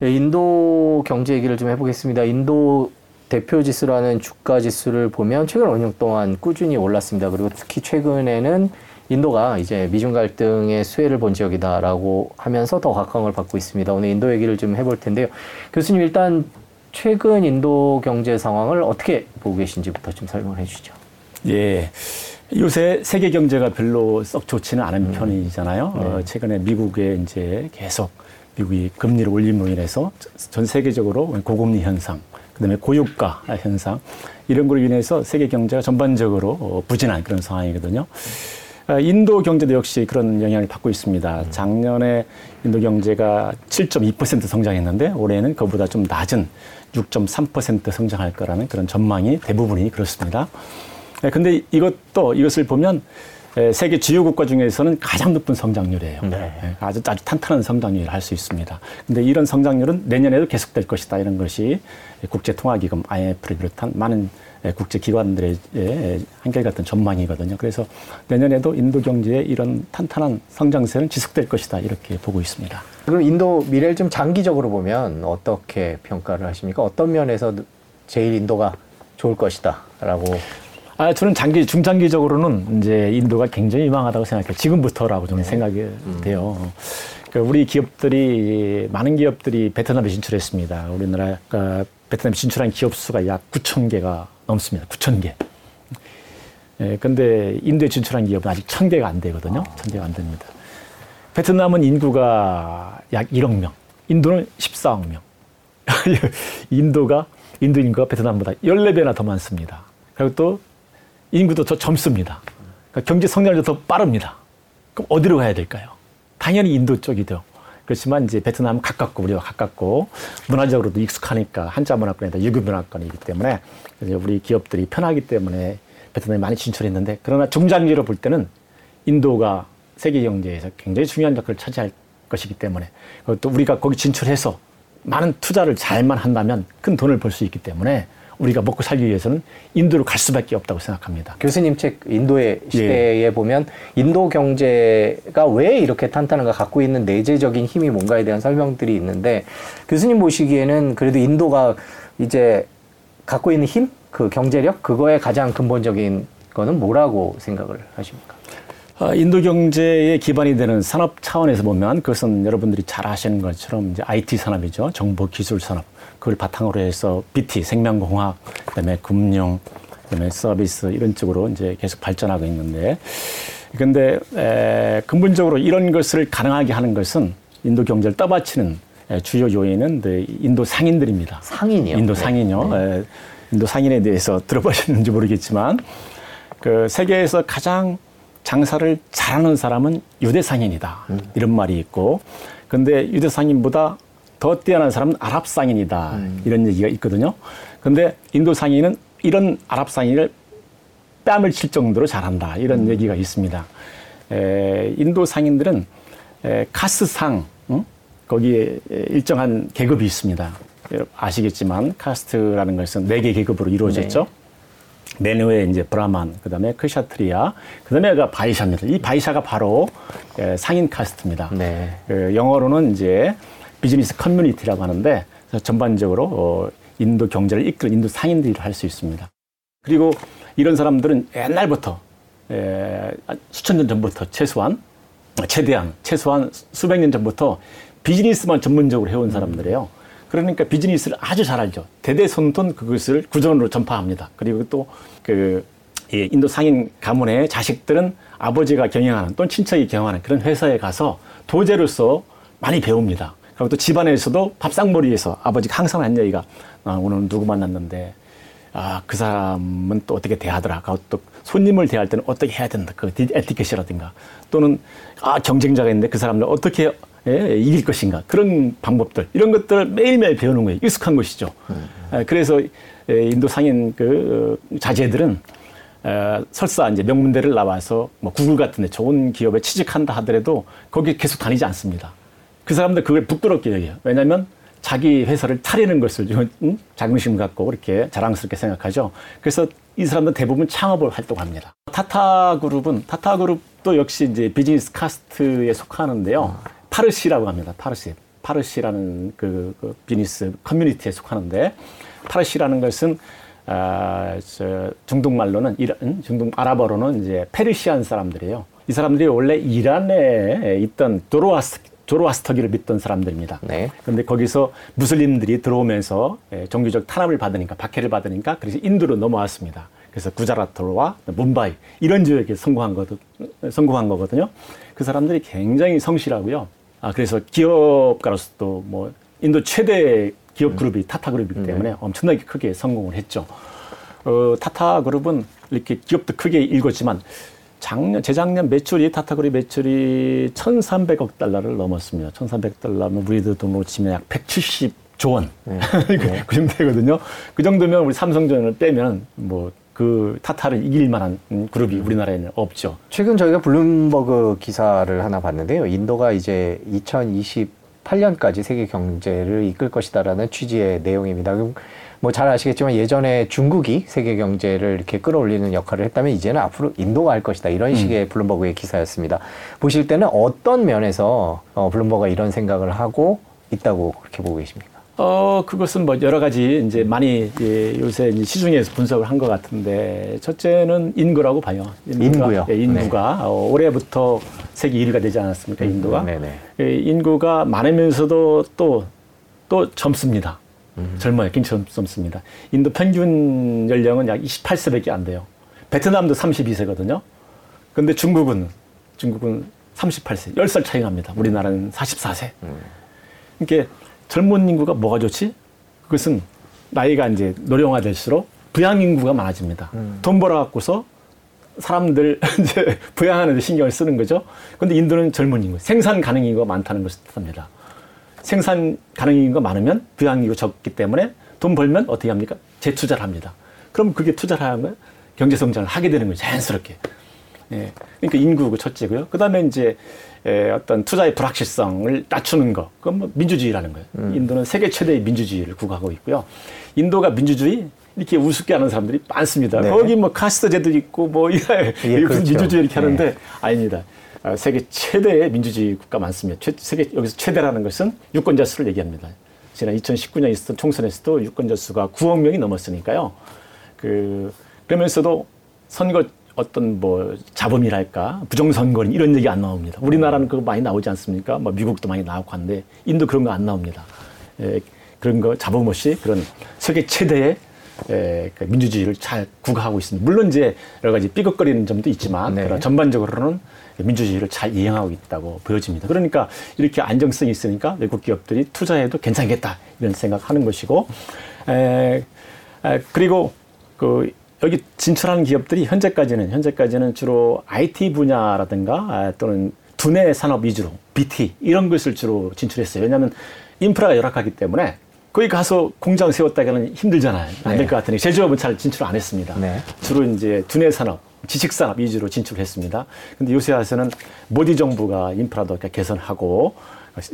네, 인도 경제 얘기를 좀 해보겠습니다. 인도 대표 지수라는 주가 지수를 보면 최근 5년 동안 꾸준히 올랐습니다. 그리고 특히 최근에는 인도가 이제 미중 갈등의 수혜를 본 지역이다라고 하면서 더 각광을 받고 있습니다. 오늘 인도 얘기를 좀 해볼 텐데요. 교수님 일단 최근 인도 경제 상황을 어떻게 보고 계신지부터 좀 설명을 해주시죠. 예. 요새 세계 경제가 별로 썩 좋지는 않은 음. 편이잖아요. 네. 어, 최근에 미국에 이제 계속 미국이 금리를 올림으로 인해서 전 세계적으로 고금리 현상, 그다음에 고유가 현상 이런 걸로 인해서 세계 경제가 전반적으로 어, 부진한 그런 상황이거든요. 어, 인도 경제도 역시 그런 영향을 받고 있습니다. 작년에 인도 경제가 7.2% 성장했는데 올해는 그보다 좀 낮은 6.3% 성장할 거라는 그런 전망이 대부분이 그렇습니다. 네, 근데 이것도 이것을 보면 세계 주요 국가 중에서는 가장 높은 성장률이에요. 네. 아주 아주 탄탄한 성장률을 할 수 있습니다. 근데 이런 성장률은 내년에도 계속될 것이다 이런 것이 국제통화기금 IMF를 비롯한 많은 국제 기관들의 한결같은 전망이거든요. 그래서 내년에도 인도 경제의 이런 탄탄한 성장세는 지속될 것이다 이렇게 보고 있습니다. 그럼 인도 미래를 좀 장기적으로 보면 어떻게 평가를 하십니까? 어떤 면에서 제일 인도가 좋을 것이다라고 아, 저는 장기, 중장기적으로는 이제 인도가 굉장히 유망하다고 생각해요. 지금부터라고 저는 네. 생각이 음. 돼요. 그러니까 우리 기업들이, 많은 기업들이 베트남에 진출했습니다. 우리나라가 베트남에 진출한 기업 수가 약 9천 개가 넘습니다. 9천 개. 예, 근데 인도에 진출한 기업은 아직 1천 개가 안 되거든요. 아. 1천 개가 안 됩니다. 베트남은 인구가 약 1억 명, 인도는 14억 명. 인도가, 인도 인구가 베트남보다 14배나 더 많습니다. 그리고 또 인구도 더 젊습니다. 그러니까 경제 성장률도 더 빠릅니다. 그럼 어디로 가야 될까요? 당연히 인도 쪽이죠. 그렇지만 이제 베트남은 가깝고 우리와 가깝고 문화적으로도 익숙하니까 한자 문화권이다 유교 문화권이기 때문에 우리 기업들이 편하기 때문에 베트남에 많이 진출했는데 그러나 중장기로 볼 때는 인도가 세계 경제에서 굉장히 중요한 역할을 차지할 것이기 때문에 또 우리가 거기 진출해서 많은 투자를 잘만 한다면 큰 돈을 벌 수 있기 때문에 우리가 먹고 살기 위해서는 인도로 갈 수밖에 없다고 생각합니다. 교수님 책 인도의 시대에 예. 보면 인도 경제가 왜 이렇게 탄탄한가 갖고 있는 내재적인 힘이 뭔가에 대한 설명들이 있는데 교수님 보시기에는 그래도 인도가 이제 갖고 있는 힘, 그 경제력 그거의 가장 근본적인 거는 뭐라고 생각을 하십니까? 아, 인도 경제의 기반이 되는 산업 차원에서 보면 그것은 여러분들이 잘 아시는 것처럼 이제 IT 산업이죠. 정보 기술 산업. 그걸 바탕으로 해서 BT, 생명공학, 그다음에 금융, 그다음에 서비스 이런 쪽으로 이제 계속 발전하고 있는데 근데 에, 근본적으로 이런 것을 가능하게 하는 것은 인도 경제를 떠받치는 에, 주요 요인은 네, 인도 상인들입니다. 상인이요? 인도 네. 상인요. 네. 에, 인도 상인에 대해서 들어보셨는지 모르겠지만 그 세계에서 가장 장사를 잘하는 사람은 유대 상인이다. 음. 이런 말이 있고 근데 유대 상인보다 더 뛰어난 사람은 아랍 상인이다. 음. 이런 얘기가 있거든요. 근데 인도 상인은 이런 아랍 상인을 뺨을 칠 정도로 잘한다. 이런 음. 얘기가 있습니다. 에, 인도 상인들은 에, 카스상, 응? 거기에 일정한 계급이 있습니다. 아시겠지만 카스트라는 것은 네 개 계급으로 이루어졌죠. 네. 맨 위에 이제 브라만, 그 다음에 크샤트리아, 그 다음에 가 바이샤입니다. 이 바이샤가 바로 상인 카스트입니다. 네. 그 영어로는 이제 business community라고 하는데 전반적으로 어, 인도 경제를 이끌 인도 상인들이 할수 있습니다. 그리고 이런 사람들은 옛날부터 에, 수천 년 전부터 최소한 최대한 최소한 수백 년 전부터 비즈니스만 전문적으로 해온 사람들이에요. 그러니까 비즈니스를 아주 잘 알죠. 대대손손 그것을 구전으로 전파합니다. 그리고 또그 예, 인도 상인 가문의 자식들은 아버지가 경영하는 또는 친척이 경영하는 그런 회사에 가서 도제로서 많이 배웁니다. 그리고 또 집안에서도 밥상머리에서 아버지가 항상 한 얘기가 아, 오늘 누구 만났는데 아, 그 사람은 또 어떻게 대하더라. 또 손님을 대할 때는 어떻게 해야 된다. 그 에티켓이라든가 또는 아, 경쟁자가 있는데 그 사람을 어떻게 예, 이길 것인가. 그런 방법들. 이런 것들을 매일매일 배우는 거예요. 익숙한 것이죠. 음. 예, 그래서 예, 인도 상인 그 어, 자제들은 에, 설사 이제 명문대를 나와서 뭐 구글 같은 데 좋은 기업에 취직한다 하더라도 거기 계속 다니지 않습니다. 그 사람들 그걸 부끄럽게 여겨요. 왜냐하면 자기 회사를 차리는 것을 응? 자긍심 갖고 그렇게 자랑스럽게 생각하죠. 그래서 이 사람들 대부분 창업을 활동합니다. 타타 그룹은 타타 그룹도 역시 이제 비즈니스 카스트에 속하는데요. 파르시라고 합니다. 파르시. 파르시라는 그, 그 비즈니스 커뮤니티에 속하는데 파르시라는 것은 아, 저 중동 말로는 이란, 중동 아랍어로는 이제 페르시안 사람들이에요. 이 사람들이 원래 이란에 있던 도로아스 조로아스터교를 믿던 사람들입니다. 네. 그런데 거기서 무슬림들이 들어오면서 예, 종교적 탄압을 받으니까 박해를 받으니까 그래서 인도로 넘어왔습니다. 그래서 구자라트와 뭄바이 이런 지역에 성공한 거도 성공한 거거든요. 그 사람들이 굉장히 성실하고요. 아 그래서 기업가로서도 뭐 인도 최대 기업 그룹이 타타 그룹이기 때문에 엄청나게 크게 성공을 했죠. 어, 타타 그룹은 이렇게 기업도 크게 일궜지만 작년 재작년 매출이 타타 그룹 매출이 1,300억 달러를 넘었습니다. 1,300달러면 우리 돈으로 치면 약 170조 원. 그, 그 정도 되거든요. 그 정도면 우리 삼성전자를 빼면 뭐 그 타타를 이길 만한 그룹이 우리나라에는 없죠. 최근 저희가 블룸버그 기사를 하나 봤는데요. 인도가 이제 2028년까지 세계 경제를 이끌 것이다라는 취지의 내용입니다. 뭐 잘 아시겠지만 예전에 중국이 세계 경제를 이렇게 끌어올리는 역할을 했다면 이제는 앞으로 인도가 할 것이다. 이런 식의 블룸버그의 기사였습니다. 보실 때는 어떤 면에서 어, 블룸버그가 이런 생각을 하고 있다고 그렇게 보고 계십니까? 어, 그것은 뭐 여러 가지 이제 많이 예, 요새 이제 시중에서 분석을 한 것 같은데 첫째는 인구라고 봐요. 인구요? 예, 인구가 어, 올해부터 세계 1위가 되지 않았습니까? 인도가. 네네. 예, 인구가 많으면서도 또, 또 젊습니다. 젊어요. 굉장히 젊습니다. 인도 평균 연령은 약 28세밖에 안 돼요. 베트남도 32세거든요. 근데 중국은, 중국은 38세, 10살 차이 납니다. 우리나라는 44세. 그러니까 젊은 인구가 뭐가 좋지? 그것은 나이가 이제 노령화될수록 부양 인구가 많아집니다. 돈 벌어갖고서 사람들 이제 부양하는 데 신경을 쓰는 거죠. 근데 인도는 젊은 인구, 생산 가능 인구가 많다는 것을 뜻합니다. 생산 가능 인구가 많으면 부양 인구가 적기 때문에 돈 벌면 어떻게 합니까? 재투자를 합니다. 그럼 그게 투자를 하면 경제 성장을 하게 되는 거예요. 자연스럽게. 예. 그러니까 인구가 첫째고요. 그 다음에 이제 에, 어떤 투자의 불확실성을 낮추는 거. 그건 뭐 민주주의라는 거예요. 인도는 세계 최대의 민주주의를 구가하고 있고요. 인도가 민주주의 이렇게 우습게 하는 사람들이 많습니다. 네. 거기 뭐 카스트제도 있고 뭐 이래 예, 그렇죠. 민주주의 이렇게 네. 하는데 아닙니다. 아, 세계 최대의 민주주의 국가 많습니다. 최, 세계 여기서 최대라는 것은 유권자 수를 얘기합니다. 지난 2019년에 있었던 총선에서도 유권자 수가 9억 명이 넘었으니까요. 그 그러면서도 선거 어떤 뭐 자범이랄까 부정선거인 이런 얘기 안 나옵니다. 우리나라는 그거 많이 나오지 않습니까? 뭐 미국도 많이 나오고 한데 인도 그런 거 안 나옵니다. 에, 그런 거 자범 없이 그런 세계 최대의 에, 그 민주주의를 잘 구가하고 있습니다. 물론 이제 여러 가지 삐걱거리는 점도 있지만 네. 그러나 전반적으로는 민주주의를 잘 이행하고 있다고 보여집니다. 그러니까 이렇게 안정성이 있으니까 외국 기업들이 투자해도 괜찮겠다 이런 생각하는 것이고 에, 에, 그리고 그 여기 진출하는 기업들이 현재까지는 현재까지는 주로 IT 분야라든가 아, 또는 두뇌 산업 위주로 BT 이런 것을 주로 진출했어요. 왜냐하면 인프라가 열악하기 때문에 거기 가서 공장 세웠다가는 힘들잖아요. 안 될것 같으니 제조업은 잘 진출 안 했습니다. 네. 주로 이제 두뇌 산업, 지식 산업 위주로 진출했습니다. 근데 요새 와서는 모디 정부가 인프라도 개선하고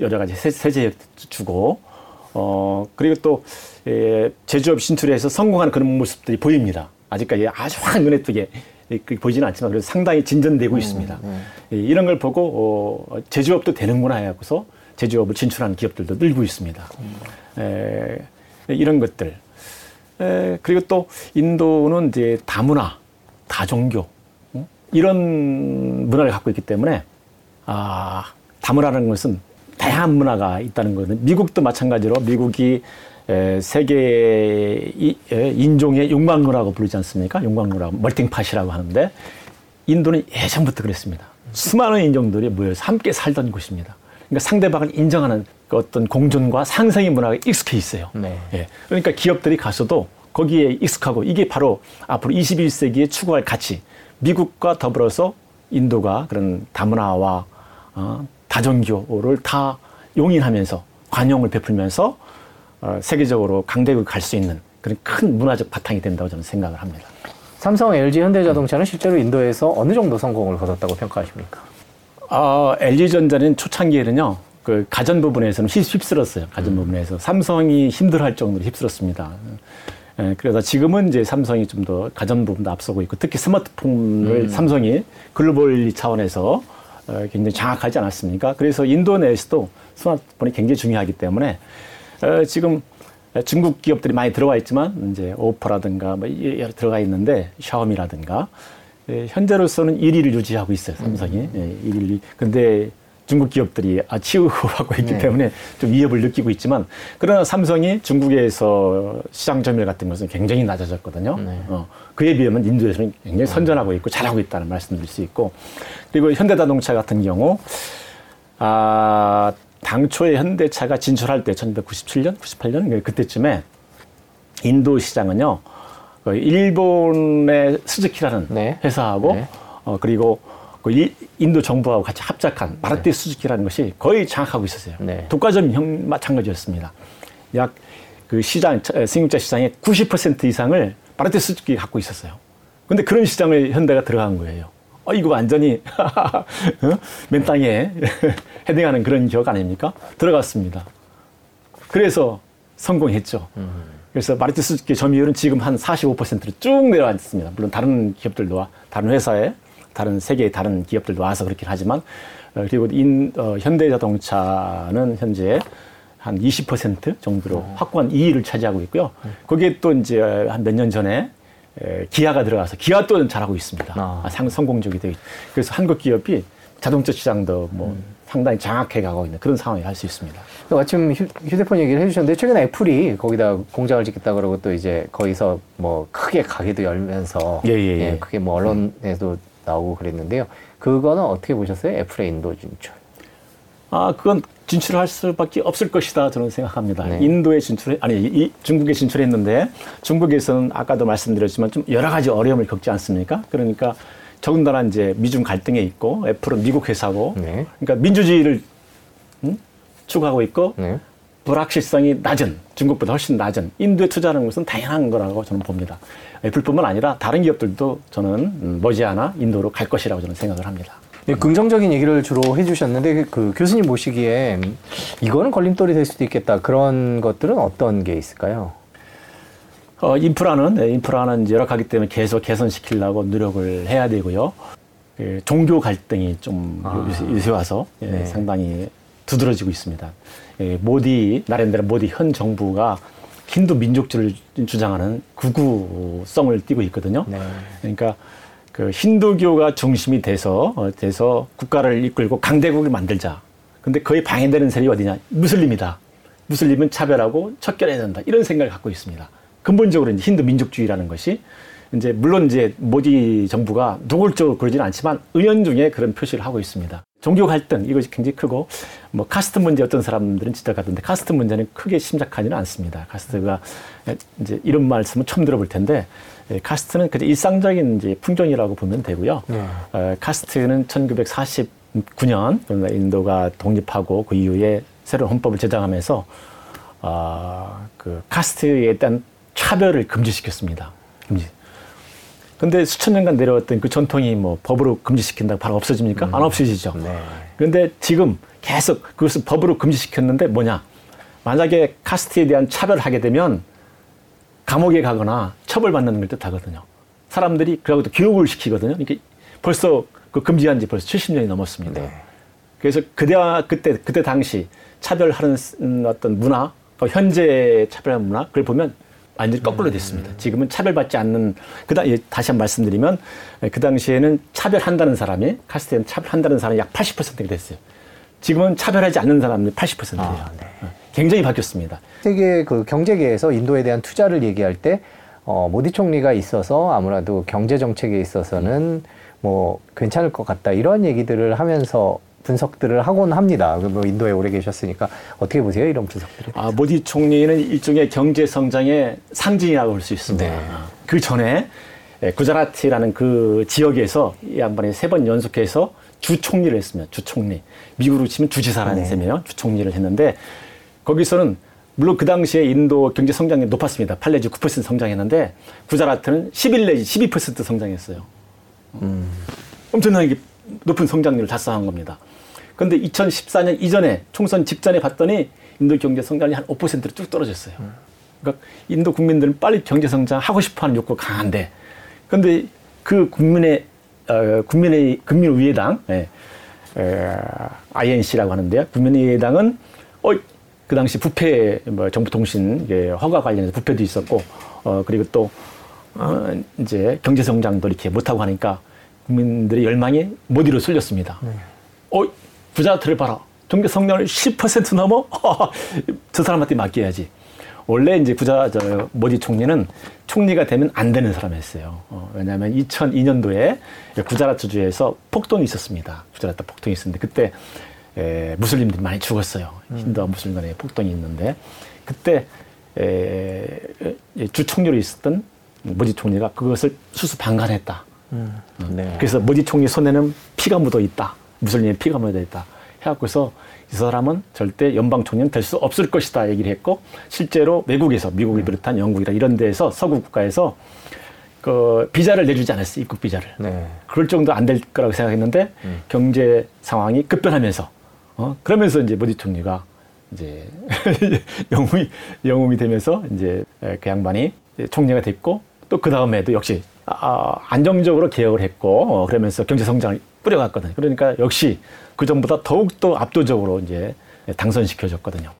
여러 가지 세- 세제 주고 어 그리고 또 예, 제조업 진출에서 성공하는 그런 모습들이 보입니다. 아직까지 아주 확 눈에 띄게 그 보이지는 않지만 그래도 상당히 진전되고 있습니다. 예, 이런 걸 보고 어, 제조업도 되는구나 해갖고서 제조업을 진출하는 기업들도 늘고 있습니다. 에, 이런 것들. 에, 그리고 또 인도는 이제 다문화, 다종교 어? 이런 문화를 갖고 있기 때문에 아 다문화라는 것은 다양한 문화가 있다는 거거든요. 미국도 마찬가지로 미국이 에, 세계 이, 에, 인종의 용광로라고 부르지 않습니까? 용광로라고 멀팅팟이라고 하는데 인도는 예전부터 그랬습니다. 수많은 인종들이 모여서 함께 살던 곳입니다. 그러니까 상대방을 인정하는 그 어떤 공존과 상생의 문화가 익숙해 있어요. 네. 예. 그러니까 기업들이 가서도 거기에 익숙하고 이게 바로 앞으로 21세기에 추구할 가치. 미국과 더불어서 인도가 그런 다문화와 어, 다종교를 다 용인하면서 관용을 베풀면서 어, 세계적으로 강대국이 갈수 있는 그런 큰 문화적 바탕이 된다고 저는 생각을 합니다. 삼성, LG, 현대자동차는 실제로 인도에서 어느 정도 성공을 거뒀다고 평가하십니까? 아, LG전자는 초창기에는요, 그 가전 부분에서는 휩- 휩쓸었어요. 가전 부분에서. 삼성이 힘들어할 정도로 휩쓸었습니다. 예, 그래서 지금은 이제 삼성이 좀 더 가전 부분도 앞서고 있고, 특히 스마트폰을 삼성이 글로벌 차원에서 어, 굉장히 장악하지 않았습니까? 그래서 인도 내에서도 스마트폰이 굉장히 중요하기 때문에 어, 지금 중국 기업들이 많이 들어와 있지만 이제 오퍼라든가 뭐 여러 들어가 있는데 샤오미라든가 예, 현재로서는 1위를 유지하고 있어요 삼성이 예, 1위. 근데 중국 기업들이 아, 치우하고 있기 네. 때문에 좀 위협을 느끼고 있지만 그러나 삼성이 중국에서 시장 점유율 같은 것은 굉장히 낮아졌거든요. 네. 어, 그에 비하면 인도에서는 굉장히 선전하고 있고 잘하고 있다는 말씀드릴 수 있고 그리고 현대자동차 같은 경우 아 당초에 현대차가 진출할 때 1997년, 98년 그때쯤에 인도 시장은요 그 일본의 스즈키라는 네. 회사하고 네. 어 그리고 그 일- 인도 정부하고 같이 합작한 마루티 스즈키라는 것이 거의 장악하고 있었어요. 네. 독과점 형 마찬가지였습니다. 약 그 시장 차- 승용차 시장의 90% 이상을 마루티 스즈키 갖고 있었어요. 근데 그런 시장을 현대가 들어간 거예요. 어 이거 완전히 어? 맨 땅에 헤딩하는 그런 격 아닙니까? 들어갔습니다. 그래서 성공했죠. 그래서 마루티 스즈키 점유율은 지금 한 45%로 쭉 내려왔습니다. 물론 다른 기업들도 와, 다른 회사에, 다른 세계의 다른 기업들도 와서 그렇긴 하지만, 어, 그리고 인, 어, 현대자동차는 현재 한 20% 정도로 확고한 2위를 차지하고 있고요. 거기에 또 이제 한 몇 년 전에 에, 기아가 들어가서 기아 또 잘하고 있습니다. 아. 아, 상 성공적이 되고 있- 그래서 한국 기업이 자동차 시장도 뭐 상당히 장악해 가고 있는 그런 상황이 할 수 있습니다. 마침 휴, 휴대폰 얘기를 해주셨는데 최근에 애플이 거기다 공장을 짓겠다 그러고 또 이제 거기서 뭐 크게 가게도 열면서 예, 예, 예. 그게 뭐 언론에도 나오고 그랬는데요. 그거는 어떻게 보셨어요? 애플의 인도 진출. 아, 그건 진출할 수밖에 없을 것이다 저는 생각합니다. 네. 인도에 진출 아니 이, 중국에 진출했는데 중국에서는 아까도 말씀드렸지만 좀 여러 가지 어려움을 겪지 않습니까? 그러니까 더군다나 이제 미중 갈등에 있고 애플은 미국 회사고 네. 그러니까 민주주의를 음? 추구하고 있고 네. 불확실성이 낮은 중국보다 훨씬 낮은 인도에 투자하는 것은 당연한 거라고 저는 봅니다. 애플뿐만 아니라 다른 기업들도 저는 음, 머지않아 인도로 갈 것이라고 저는 생각을 합니다. 네, 긍정적인 얘기를 주로 해주셨는데 그 교수님 보시기에 이거는 걸림돌이 될 수도 있겠다 그런 것들은 어떤 게 있을까요? 어, 인프라는, 네, 인프라는 열악하기 때문에 계속 개선시키려고 노력을 해야 되고요. 그 종교 갈등이 좀 아. 요새, 요새 와서 예, 네. 상당히 두드러지고 있습니다. 예, 모디, 나름대로 모디 현 정부가 힌두 민족주를 주장하는 극우성을 띠고 있거든요. 네. 그러니까 그 힌두교가 중심이 돼서 어, 돼서 국가를 이끌고 강대국을 만들자. 근데 거의 방해되는 세력이 어디냐? 무슬림이다. 무슬림은 차별하고 척결해야 된다. 이런 생각을 갖고 있습니다. 근본적으로 이제 힌두 민족주의라는 것이 이제 물론 이제 모디 정부가 노골적으로 그러지는 않지만 은연중에 그런 표시를 하고 있습니다. 종교 갈등 이것이 굉장히 크고 뭐 카스트 문제 어떤 사람들은 지적하던데 카스트 문제는 크게 심각하지는 않습니다. 카스트가 이제 이런 말씀은 처음 들어볼 텐데 예, 카스트는 그냥 일상적인 이제 풍경이라고 보면 되고요. 네. 어, 카스트는 1949년 그러니까 인도가 독립하고 그 이후에 새로운 헌법을 제정하면서 아, 그 카스트에 대한 차별을 금지시켰습니다. 금지. 근데 수천 년간 내려왔던 그 전통이 뭐 법으로 금지시킨다고 바로 없어집니까? 안 없어지죠. 네. 그런데 지금 계속 그것을 법으로 금지시켰는데 뭐냐? 만약에 카스트에 대한 차별을 하게 되면 감옥에 가거나 처벌받는 걸 뜻하거든요. 사람들이 그러고 또 교육을 시키거든요. 그러니까 벌써 그 금지한 지 벌써 70년이 넘었습니다. 네. 그래서 그때와 그때 그때 당시 차별하는 어떤 문화, 그 현재 차별하는 문화 그걸 보면 완전히 거꾸로 됐습니다. 지금은 차별받지 않는 그다 예, 다시 한번 말씀드리면 예, 그 당시에는 차별한다는 사람이 카스트에는 차별한다는 사람이 약 80%가 됐어요. 지금은 차별하지 않는 사람이 80%예요. 아, 네. 굉장히 바뀌었습니다. 세계 그 경제계에서 인도에 대한 투자를 얘기할 때 어, 모디 총리가 있어서 아무래도 경제 정책에 있어서는 뭐 괜찮을 것 같다 이런 얘기들을 하면서 분석들을 하곤 합니다. 뭐 인도에 오래 계셨으니까 어떻게 보세요 이런 분석들을? 아, 모디 총리는 일종의 경제 성장의 상징이라고 볼 수 있습니다. 네. 그 전에 예, 구자라티라는 그 지역에서 이 양반이 세 번 연속해서 주 총리를 했습니다. 주 총리. 미국으로 치면 주지사라는 네. 셈이에요. 주 총리를 했는데 거기서는 물론 그 당시에 인도 경제 성장이 높았습니다. 8 내지 9% 성장했는데 구자라트는 11 내지 12% 성장했어요. 엄청나게 높은 성장률을 달성한 겁니다. 그런데 2014년 이전에 총선 직전에 봤더니 인도 경제 성장이 한 5%로 쭉 떨어졌어요. 그러니까 인도 국민들은 빨리 경제 성장 하고 싶어하는 욕구가 강한데, 그런데 그 국민의 어, 국민의 국민의당 예, 에, INC라고 하는데요. 국민의당은 어, 그 당시 부패 뭐 정보통신 이게 허가 관련해서 부패도 있었고 어 그리고 또 어, 이제 경제 성장도 이렇게 못하고 하니까 국민들의 열망이 모디로 쏠렸습니다. 어 부자들을 봐라. 경제 성장을 10% 넘어? 저 사람한테 맡겨야지. 원래 이제 부자 저 모디 총리는 총리가 되면 안 되는 사람이었어요. 어, 왜냐하면 2002년도에 구자라트주에서 폭동이 있었습니다. 구자라트 폭동이 있었는데 그때 에, 무슬림들이 많이 죽었어요. 힌두와 무슬림 간의 폭동이 있는데 그때 에, 에, 주 총리로 있었던 모디 총리가 그것을 수수 방관했다. 네. 그래서 모디 총리 손에는 피가 묻어 있다. 무슬림의 피가 묻어 있다. 해갖고서 이 사람은 절대 연방 총리는 될 수 없을 것이다 얘기를 했고 실제로 외국에서 미국을 비롯한 영국이라 이런 데에서 서구 국가에서 그 비자를 내주지 않았어요. 입국 비자를. 네. 그럴 정도 안 될 거라고 생각했는데 경제 상황이 급변하면서 어 그러면서 이제 모디 총리가 이제 영웅이 영웅이 되면서 이제 그 양반이 총리가 됐고 또 그 다음에도 역시 아, 안정적으로 개혁을 했고 어, 그러면서 경제 성장을 뿌려갔거든요. 그러니까 역시 그 전보다 더욱 더 압도적으로 이제 당선시켜줬거든요.